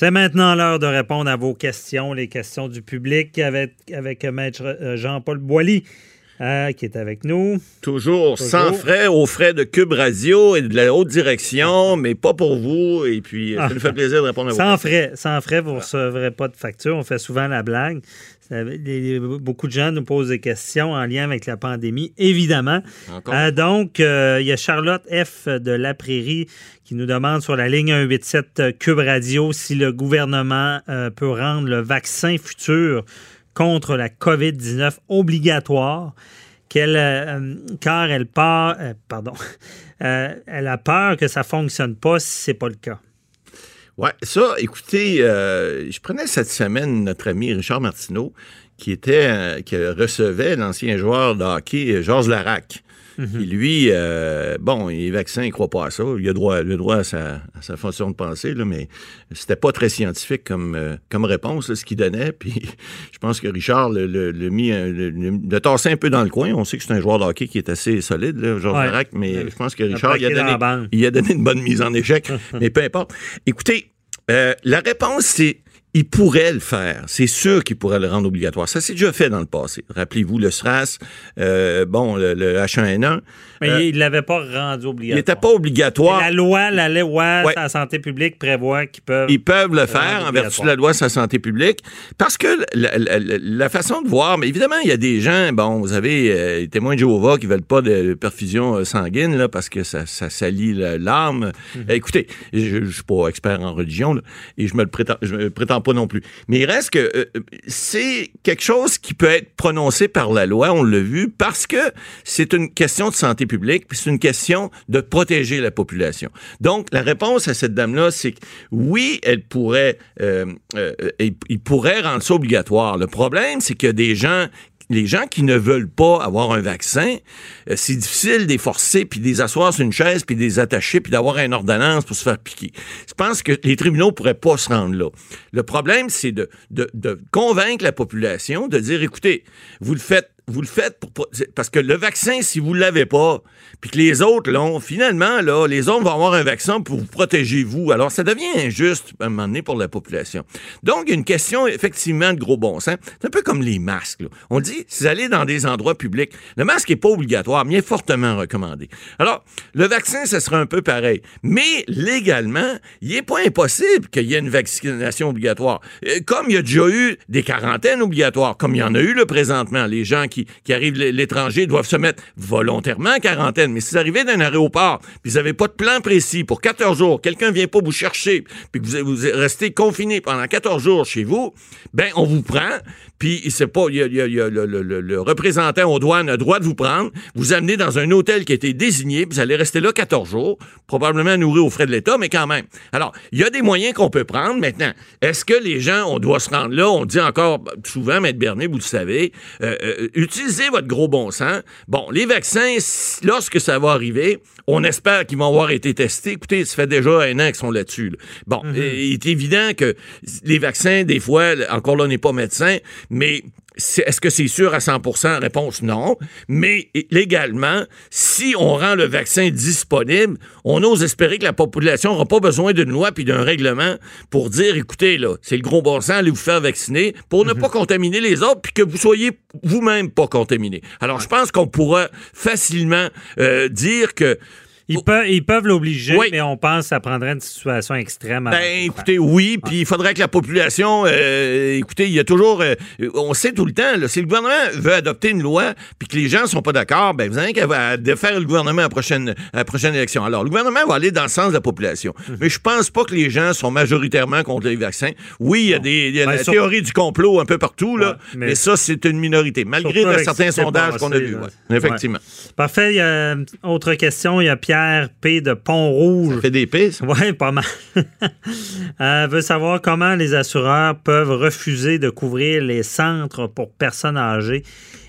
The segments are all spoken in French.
C'est maintenant l'heure de répondre à vos questions, les questions du public avec, avec Maître euh, Jean-Paul Boilly. Euh, qui est avec nous. Toujours, sans frais, aux frais de Cube Radio et de la haute direction, mais pas pour vous. Et puis, ça nous fait plaisir de répondre à vos Sans frais, sans frais, vous ne recevrez pas de facture. On fait souvent la blague. Beaucoup de gens nous posent des questions en lien avec la pandémie, évidemment. Euh, donc, euh, il y a Charlotte F. de La Prairie qui nous demande sur la ligne 187 Cube Radio si le gouvernement peut rendre le vaccin futur contre la COVID-19 obligatoire, qu'elle, euh, car elle part, euh, pardon, euh, elle a peur que ça ne fonctionne pas si ce n'est pas le cas. Oui, ça, écoutez, je prenais cette semaine notre ami Richard Martineau, qui était, qui recevait l'ancien joueur de hockey, Georges Larac. Mhm. lui, euh, bon, il est vaccin, il ne croit pas à ça. Il a droit, le droit à sa, façon de penser, là, mais c'était pas très scientifique comme, euh, comme réponse, ce qu'il donnait. Puis je pense que Richard le, mis, le, tassé un peu dans le coin. On sait que c'est un joueur de hockey qui est assez solide, là, Georges mais je pense que Richard, il a, donné, il a, donné, une bonne mise en échec. mais peu importe. Écoutez, euh, la réponse, c'est il pourrait le faire. C'est sûr qu'il pourrait le rendre obligatoire. Ça s'est déjà fait dans le passé. Rappelez-vous le SRAS, euh, bon, le, H1N1. Mais euh, il ne l'avait pas rendu obligatoire. Il n'était pas obligatoire. la loi, la loi sur la santé publique prévoit qu'ils peuvent. Ils peuvent le faire en vertu de la loi sur la santé publique. Parce que la, façon de voir, mais évidemment, il y a des gens, bon, vous avez euh, les témoins de Jéhovah qui ne veulent pas de perfusion sanguine, là, parce que ça, ça salit l'âme. Mhm. Écoutez, je ne suis pas expert en religion, et je me le prétends, je me prétends pas non plus. Mais il reste que euh, c'est quelque chose qui peut être prononcé par la loi, on l'a vu, parce que c'est une question de santé publique, puis c'est une question de protéger la population. Donc, la réponse à cette dame-là, c'est que oui, elle pourrait, euh, euh, il pourrait rendre ça obligatoire. Le problème, c'est qu'il y a des gens les gens qui ne veulent pas avoir un vaccin, euh, c'est difficile de les forcer, puis de les asseoir sur une chaise, puis de les attacher, puis d'avoir une ordonnance pour se faire piquer. Je pense que les tribunaux pourraient pas se rendre là. Le problème, c'est de, de, de convaincre la population de dire, écoutez, vous le faites vous le faites parce que le vaccin, si vous ne l'avez pas, puis que les autres l'ont, finalement, là, les autres vont avoir un vaccin pour vous protéger, vous. Alors, ça devient injuste, à un moment donné, pour la population. Donc, une question, effectivement, de gros bon sens. C'est un peu comme les masques. On dit, si vous allez dans des endroits publics, le masque n'est pas obligatoire, mais il est fortement recommandé. Alors, le vaccin, ce sera un peu pareil. Mais, légalement, il n'est pas impossible qu'il y ait une vaccination obligatoire. Euh, comme il y a déjà eu des quarantaines obligatoires, comme il y en a eu, le présentement, les gens qui qui, arrivent l'étranger doivent se mettre volontairement en quarantaine. Mais si vous arrivez d'un aéroport, puis vous n'avez pas de plan précis pour 14 jours, quelqu'un vient pas vous chercher, puis que vous, vous restez confiné pendant 14 jours chez vous, ben on vous prend, puis c'est pas, il y a, le, représentant aux douanes a le droit de vous prendre, vous amener dans un hôtel qui a été désigné, puis vous allez rester là 14 jours, probablement nourri aux frais de l'État, mais quand même. Alors, il y a des moyens qu'on peut prendre maintenant. Est-ce que les gens, on doit se rendre là, on dit encore souvent, Maître Bernier, vous le savez, euh, euh, utilisez votre gros bon sens. Bon, les vaccins, lorsque ça va arriver, on espère qu'ils vont avoir été testés. Écoutez, ça fait déjà un an qu'ils sont là-dessus. Bon, mm-hmm. il est évident que les vaccins, des fois, encore là, on n'est pas médecin, mais est-ce que c'est sûr à 100% Réponse non. Mais légalement, si on rend le vaccin disponible, on ose espérer que la population n'aura pas besoin d'une loi puis d'un règlement pour dire, écoutez, là, c'est le gros bon sens, allez vous faire vacciner pour ne mhm. pas contaminer les autres puis que vous soyez vous-même pas contaminé. Alors, je pense qu'on pourra facilement euh, dire que ils, peuvent, ils peuvent l'obliger, mais on pense que ça prendrait une situation extrême. Ben, écoutez, oui, puis il faudrait que la population, euh, écoutez, il y a toujours, euh, on sait tout le temps, là, si le gouvernement veut adopter une loi, puis que les gens sont pas d'accord, ben vous avez qu'à défaire le gouvernement à la prochaine, à la prochaine élection. Alors, le gouvernement va aller dans le sens de la population, mhm. mais je pense pas que les gens sont majoritairement contre les vaccins. Oui, il y a des y a ben, la théorie du complot un peu partout là, mais, ça c'est une minorité, malgré certains sondages qu'on a vus. Effectivement. Parfait. Il y a autre question. Il y a Pierre P de Pont-Rouge. Ça fait des pistes? Oui, pas mal. Elle veut savoir comment les assureurs peuvent refuser de couvrir les centres pour personnes âgées.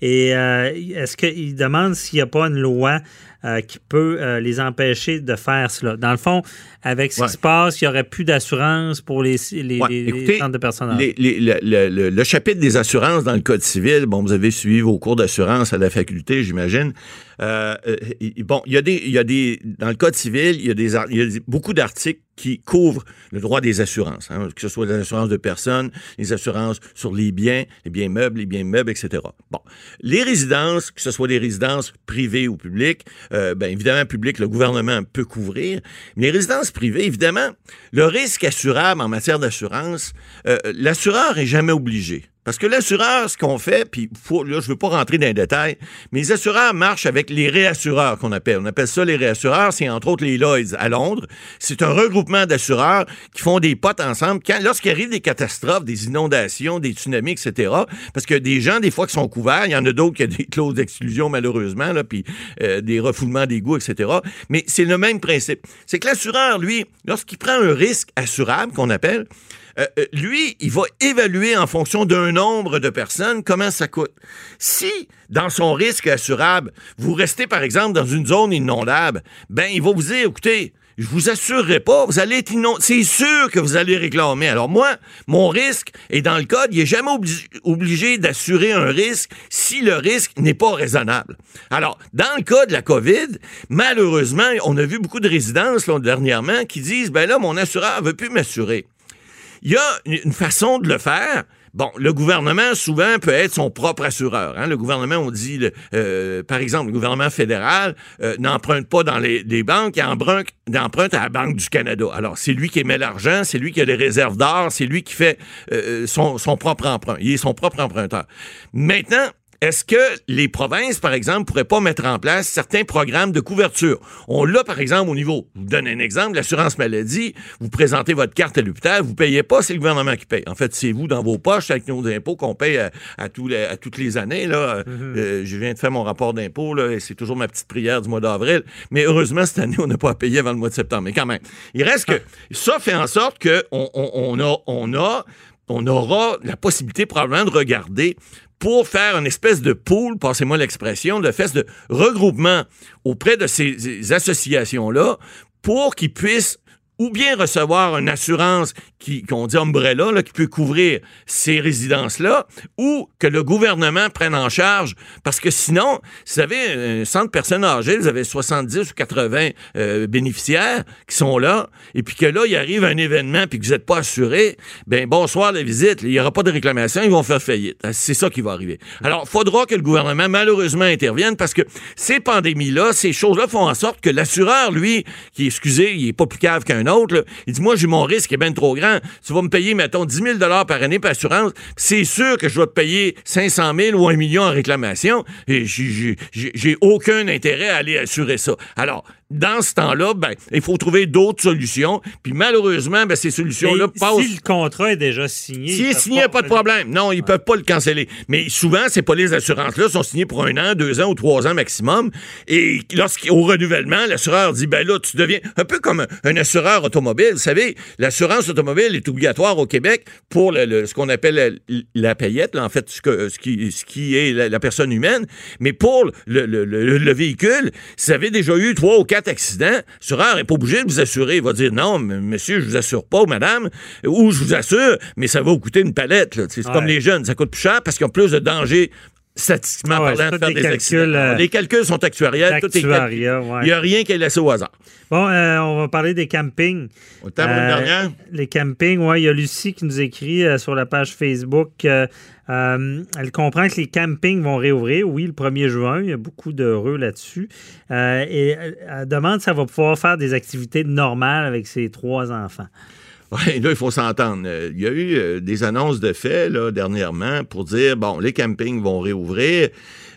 Et euh, est-ce qu'il demande s'il n'y a pas une loi euh, qui peut euh, les empêcher de faire cela? Dans le fond, avec ce qui se passe, il n'y aurait plus d'assurance pour les, centres de personnes âgées. le, chapitre des assurances dans le Code civil, bon, vous avez suivi vos cours d'assurance à la faculté, j'imagine. Euh, bon, il y, a des, il y a des. Dans le Code civil, il y a, des, il y a beaucoup d'articles qui couvrent le droit des assurances, hein, que ce soit les assurances de personnes, les assurances sur les biens, les biens meubles, les biens meubles, etc. Bon, les résidences, que ce soit des résidences privées ou publiques, euh, ben évidemment publiques, le gouvernement peut couvrir, mais les résidences privées, évidemment, le risque assurable en matière d'assurance, euh, l'assureur est jamais obligé parce que l'assureur, ce qu'on fait, puis là, je veux pas rentrer dans les détails, mais les assureurs marchent avec les réassureurs qu'on appelle. On appelle ça les réassureurs, c'est entre autres les Lloyds à Londres. C'est un regroupement d'assureurs qui font des potes ensemble. Quand, lorsqu'il arrive des catastrophes, des inondations, des tsunamis, etc., parce que des gens, des fois, qui sont couverts, il y en a d'autres qui ont des clauses d'exclusion, malheureusement, là, puis euh, des refoulements d'égouts, etc. Mais c'est le même principe. C'est que l'assureur, lui, lorsqu'il prend un risque assurable, qu'on appelle, euh, lui, il va évaluer en fonction d'un nombre de personnes comment ça coûte. Si, dans son risque assurable, vous restez, par exemple, dans une zone inondable, ben, il va vous dire, écoutez, je vous assurerai pas, vous allez être inondé. C'est sûr que vous allez réclamer. Alors moi, mon risque est dans le code, il est jamais obligé d'assurer un risque si le risque n'est pas raisonnable. Alors, dans le cas de la COVID, malheureusement, on a vu beaucoup de résidences dernièrement qui disent, ben là, mon assureur veut plus m'assurer. Il y a une façon de le faire. Bon, le gouvernement, souvent, peut être son propre assureur. Hein. Le gouvernement, on dit, euh, par exemple, le gouvernement fédéral euh, n'emprunte pas dans les, banques, il emprunte, à la Banque du Canada. Alors, c'est lui qui émet l'argent, c'est lui qui a les réserves d'or, c'est lui qui fait euh, son, son propre emprunt. Il est son propre emprunteur. Maintenant, est-ce que les provinces, par exemple, pourraient pas mettre en place certains programmes de couverture? On l'a, par exemple, au niveau, je vous donne un exemple, l'assurance maladie, vous présentez votre carte à l'hôpital, vous payez pas, c'est le gouvernement qui paye. En fait, c'est vous dans vos poches avec nos impôts qu'on paye à, tous les, à, toutes les années. Là. Mm-hmm. Euh, je viens de faire mon rapport d'impôt, et c'est toujours ma petite prière du mois d'avril. Mais heureusement, cette année, on n'a pas à payer avant le mois de septembre. Mais quand même, il reste que ça fait en sorte qu'on on, a, on a on aura la possibilité probablement de regarder pour faire une espèce de pool, passez-moi l'expression, de espèce de regroupement auprès de ces associations-là pour qu'ils puissent ou bien recevoir une assurance qu'on dit umbrella, là, qui peut couvrir ces résidences-là, ou que le gouvernement prenne en charge. Parce que sinon, si vous avez un centre de personnes âgées, vous avez 70 ou 80 euh, bénéficiaires qui sont là, et puis que là, il arrive un événement, puis que vous n'êtes pas assuré, ben bonsoir la visite, il n'y aura pas de réclamation, ils vont faire faillite. Ah, c'est ça qui va arriver. Alors, il faudra que le gouvernement, malheureusement, intervienne, parce que ces pandémies-là, ces choses-là font en sorte que l'assureur, lui, qui, excusez, il est pas plus cave qu'un autre, il dit, moi, j'ai mon risque est bien trop grand tu vas me payer, mettons, 10 000 par année par assurance, c'est sûr que je dois te payer 500 000 ou 1 million en réclamation, et j'ai aucun intérêt à aller assurer ça. Alors, dans ce temps-là, ben, il faut trouver d'autres solutions. Puis malheureusement, ben, ces solutions-là passent. Si le contrat est déjà signé. S'il est signé, pas de problème. Non, ils ne peuvent pas le canceller. Mais souvent, ces pas les assurances-là sont signées pour un an, deux ans ou trois ans maximum. Et lorsqu'au renouvellement, l'assureur dit ben là, tu deviens un peu comme un assureur automobile. Vous savez, l'assurance automobile est obligatoire au Québec pour le, ce qu'on appelle la, payette, en fait, ce, qui, ce qui est la, personne humaine. Mais pour le, le véhicule, si vous avez déjà eu trois ou quatre accident, l'assureur n'est pas obligé de vous assurer. Il va dire non, monsieur, je vous assure pas, madame, ou je vous assure, mais ça va vous coûter une palette. C'est comme les jeunes, ça coûte plus cher parce qu'ils ont plus de danger statistiquement ah parlant, de faire des, calculs, euh, les calculs sont actuariels. Tout est Il n'y a rien qui est laissé au hasard. Bon, euh, on va parler des campings. Au euh, dernière. Les campings, oui. Il y a Lucie qui nous écrit sur la page Facebook. elle comprend que les campings vont réouvrir, oui, le 1er juin. Il y a beaucoup d'heureux là-dessus. et elle demande si elle va pouvoir faire des activités normales avec ses trois enfants. Oui, là, il faut s'entendre. Euh, il y a eu euh, des annonces de fait là, dernièrement pour dire, bon, les campings vont réouvrir.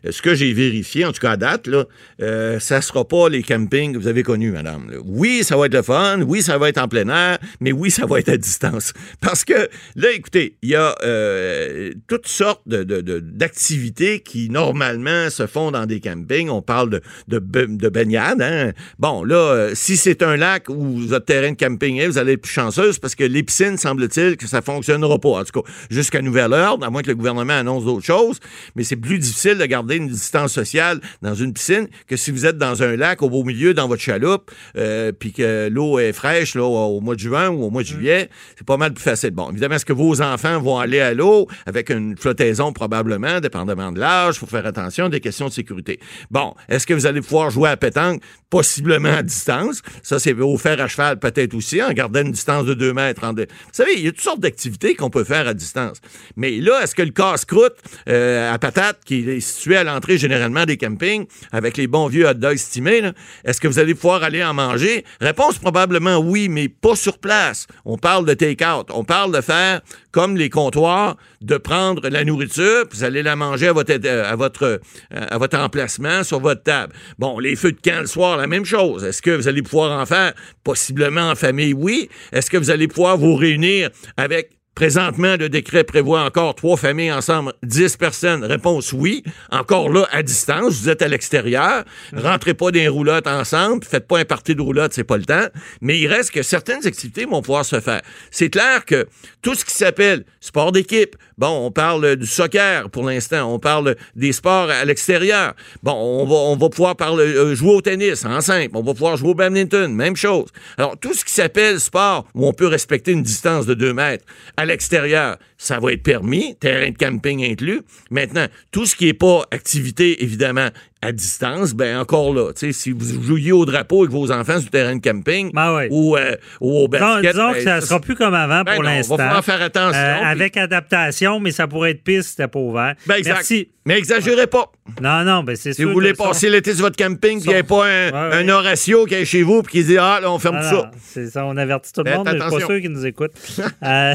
Euh, ce que j'ai vérifié, en tout cas à date, là, euh, ça sera pas les campings que vous avez connus, madame. Oui, ça va être le fun, oui, ça va être en plein air, mais oui, ça va être à distance. Parce que là, écoutez, il y a euh, toutes sortes d'activités qui normalement se font dans des campings. On parle de, de, baignade. Hein? Bon, là, si c'est un lac où votre terrain de camping vous allez être plus chanceuse parce que les piscines, semble-t-il, que ça fonctionnera pas. En tout cas, jusqu'à nouvelle heure, à moins que le gouvernement annonce d'autres choses, mais c'est plus difficile de garder garder une distance sociale dans une piscine que si vous êtes dans un lac au beau milieu, dans votre chaloupe, euh, puis que l'eau est fraîche là, au mois de juin ou au mois de juillet, c'est pas mal plus facile. Bon, évidemment, est-ce que vos enfants vont aller à l'eau avec une flottaison? Probablement, dépendamment de l'âge, il faut faire attention, des questions de sécurité. Bon, est-ce que vous allez pouvoir jouer à pétanque? Possiblement à distance. Ça, c'est au fer à cheval peut-être aussi, en gardant une distance de 2 mètres. Vous savez, il y a toutes sortes d'activités qu'on peut faire à distance. Mais là, est-ce que le casse-croûte euh, à patate, qui est situé à l'entrée généralement des campings, avec les bons vieux hot dogs estimés, est-ce que vous allez pouvoir aller en manger? Réponse probablement oui, mais pas sur place. On parle de take-out. On parle de faire comme les comptoirs, de prendre la nourriture, vous allez la manger à votre, à votre, euh, à votre emplacement sur votre table. Bon, les feux de camp le soir, la même chose. Est-ce que vous allez pouvoir en faire? Possiblement en famille, oui. Est-ce que vous allez pouvoir vous réunir avec Présentement, le décret prévoit encore trois familles ensemble, dix personnes. Réponse oui. Encore là, à distance, vous êtes à l'extérieur. Rentrez pas dans les roulottes ensemble. Faites pas un parti de roulotte, c'est pas le temps. Mais il reste que certaines activités vont pouvoir se faire. C'est clair que tout ce qui s'appelle sport d'équipe, bon, on parle du soccer pour l'instant, on parle des sports à l'extérieur. Bon, on va, on va pouvoir parler, euh, jouer au tennis en simple, on va pouvoir jouer au badminton, même chose. Alors, tout ce qui s'appelle sport où on peut respecter une distance de deux mètres, l'extérieur, ça va être permis, terrain de camping inclus. Maintenant, tout ce qui n'est pas activité, évidemment, à distance, ben encore là, si vous jouiez au drapeau avec vos enfants sur le terrain de camping ben euh, ou, au basket... Disons, que ça ne ben, sera plus comme avant pour ben l'instant. On va faire attention. Euh, avec adaptation, mais ça pourrait être pire si c'était pas ouvert. Merci. Mais exagérez pas. Non, non, ben c'est sûr. Si vous voulez passer l'été sur votre camping, il n'y a pas un, Horatio qui est chez vous et qui dit Ah, là, on ferme tout ça. C'est ça, on avertit tout le monde, mais pas ceux qui nous écoutent. euh,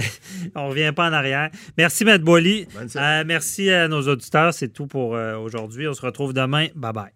on revient pas en arrière. Merci, Matt Boily. Euh, merci à nos auditeurs. C'est tout pour aujourd'hui. On se retrouve demain. Bye bye.